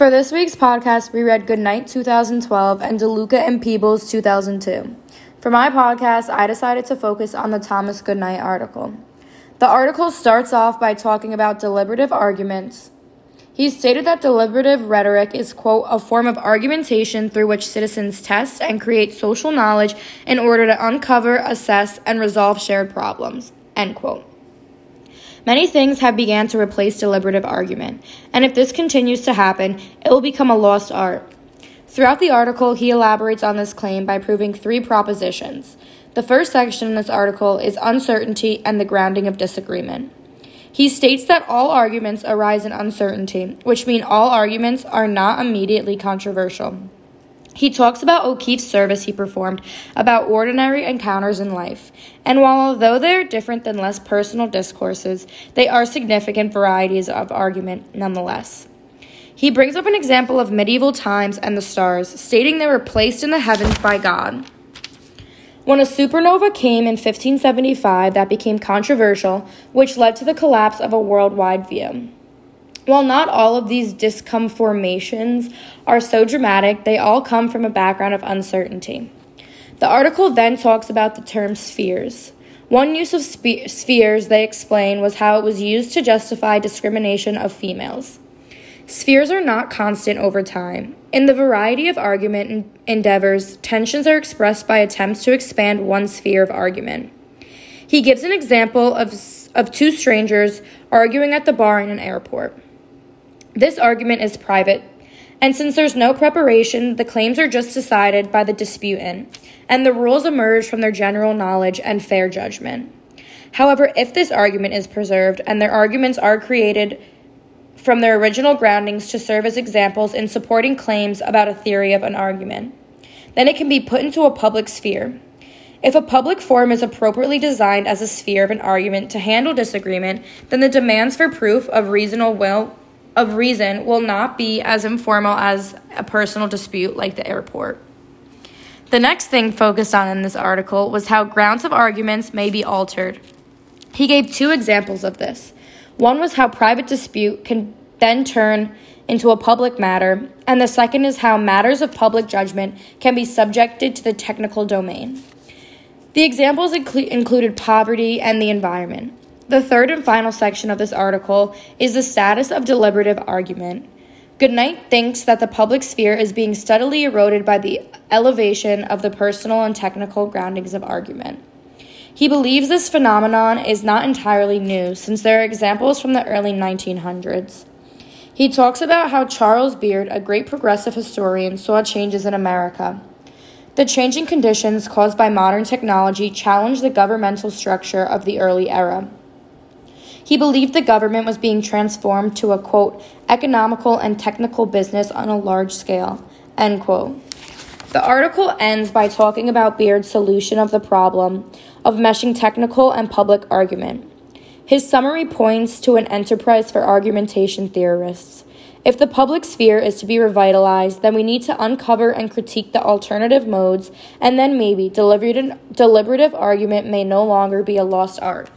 For this week's podcast, we read Goodnight 2012 and DeLuca and Peeples 2002. For my podcast, I decided to focus on the Thomas Goodnight article. The article starts off by talking about deliberative arguments. He stated that deliberative rhetoric is, quote, a form of argumentation through which citizens test and create social knowledge in order to uncover, assess, and resolve shared problems, end quote. Many things have began to replace deliberative argument, and if this continues to happen, it will become a lost art. Throughout the article, he elaborates on this claim by proving three propositions. The first section in this article is uncertainty and the grounding of disagreement. He states that all arguments arise in uncertainty, which mean all arguments are not immediately controversial. He talks about O'Keefe's service he performed about ordinary encounters in life, and while although they are different than less personal discourses, they are significant varieties of argument nonetheless. He brings up an example of medieval times and the stars, stating they were placed in the heavens by God. When a supernova came in 1575, that became controversial, which led to the collapse of a worldwide view. While not all of these disconformations are so dramatic, they all come from a background of uncertainty. The article then talks about the term spheres. One use of spe- spheres, they explain, was how it was used to justify discrimination of females. Spheres are not constant over time. In the variety of argument endeavors, tensions are expressed by attempts to expand one sphere of argument. He gives an example of, of two strangers arguing at the bar in an airport. This argument is private, and since there's no preparation, the claims are just decided by the disputant, and the rules emerge from their general knowledge and fair judgment. However, if this argument is preserved and their arguments are created from their original groundings to serve as examples in supporting claims about a theory of an argument. Then it can be put into a public sphere. If a public forum is appropriately designed as a sphere of an argument to handle disagreement, then the demands for proof of reasonable will of reason will not be as informal as a personal dispute like the airport. The next thing focused on in this article was how grounds of arguments may be altered. He gave two examples of this. One was how private dispute can then turn into a public matter, and the second is how matters of public judgment can be subjected to the technical domain. The examples incl- included poverty and the environment. The third and final section of this article is the status of deliberative argument. Goodnight thinks that the public sphere is being steadily eroded by the elevation of the personal and technical groundings of argument. He believes this phenomenon is not entirely new, since there are examples from the early 1900s. He talks about how Charles Beard, a great progressive historian, saw changes in America. The changing conditions caused by modern technology challenged the governmental structure of the early era. He believed the government was being transformed to a quote, economical and technical business on a large scale, end quote. The article ends by talking about Beard's solution of the problem of meshing technical and public argument. His summary points to an enterprise for argumentation theorists. If the public sphere is to be revitalized, then we need to uncover and critique the alternative modes, and then maybe deliberative, argument may no longer be a lost art.